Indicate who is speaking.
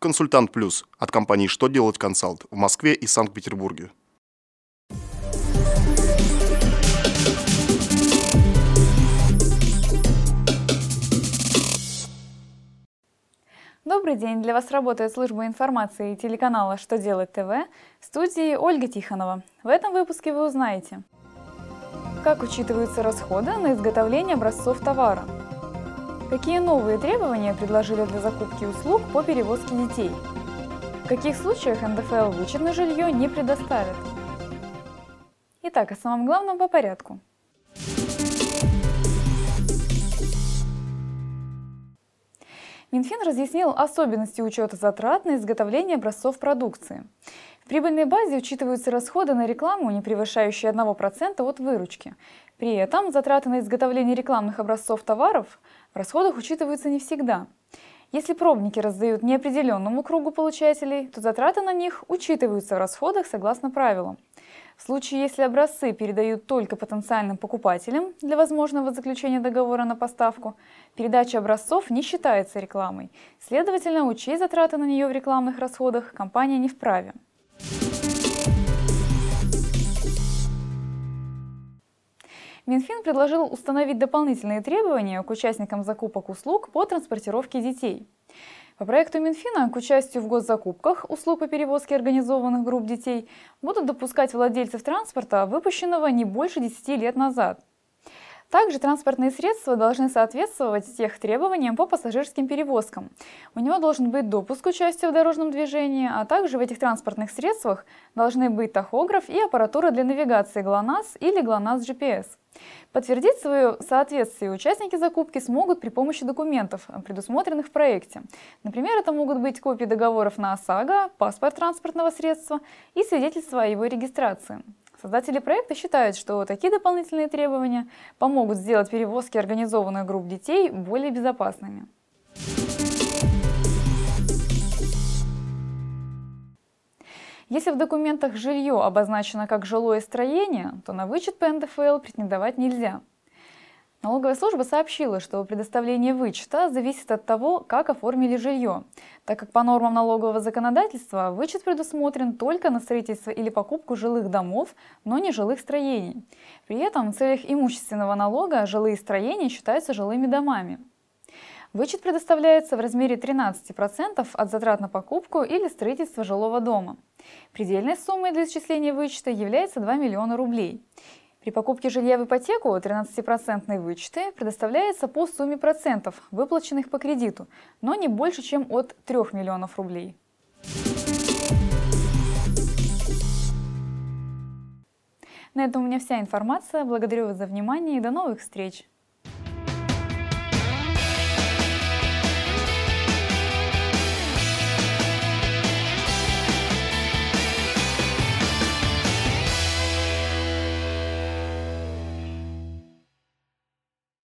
Speaker 1: Консультант Плюс от компании «Что делать консалт» в Москве и Санкт-Петербурге.
Speaker 2: Добрый день! Для вас работает служба информации телеканала «Что делать ТВ» в студии Ольга Тихонова. В этом выпуске вы узнаете, как учитываются расходы на изготовление образцов товара, какие новые требования предложили для закупки услуг по перевозке детей, в каких случаях НДФЛ вычет на жилье не предоставит. Итак, о самом главном по порядку – Минфин разъяснил особенности учета затрат на изготовление образцов продукции. В прибыльной базе учитываются расходы на рекламу, не превышающие 1% от выручки. При этом затраты на изготовление рекламных образцов товаров в расходах учитываются не всегда. Если пробники раздают неопределенному кругу получателей, то затраты на них учитываются в расходах согласно правилам. В случае, если образцы передают только потенциальным покупателям для возможного заключения договора на поставку, передача образцов не считается рекламой. Следовательно, учесть затраты на нее в рекламных расходах компания не вправе. Минфин предложил установить дополнительные требования к участникам закупок услуг по транспортировке детей – по проекту Минфина к участию в госзакупках услуг по перевозке организованных групп детей будут допускать владельцев транспорта, выпущенного не больше 10 лет назад. Также транспортные средства должны соответствовать тех требованиям по пассажирским перевозкам. У него должен быть допуск к участию в дорожном движении, а также в этих транспортных средствах должны быть тахограф и аппаратура для навигации ГЛОНАСС или ГЛОНАСС GPS. Подтвердить свое соответствие участники закупки смогут при помощи документов, предусмотренных в проекте. Например, это могут быть копии договоров на ОСАГО, паспорт транспортного средства и свидетельство о его регистрации. Создатели проекта считают, что такие дополнительные требования помогут сделать перевозки организованных групп детей более безопасными. Если в документах жилье обозначено как жилое строение, то на вычет по НДФЛ претендовать нельзя. Налоговая служба сообщила, что предоставление вычета зависит от того, как оформили жилье, так как по нормам налогового законодательства вычет предусмотрен только на строительство или покупку жилых домов, но не жилых строений. При этом в целях имущественного налога жилые строения считаются жилыми домами. Вычет предоставляется в размере 13% от затрат на покупку или строительство жилого дома. Предельной суммой для исчисления вычета является 2 миллиона рублей. При покупке жилья в ипотеку 13% вычеты предоставляется по сумме процентов, выплаченных по кредиту, но не больше, чем от 3 миллионов рублей. На этом у меня вся информация. Благодарю вас за внимание и до новых встреч!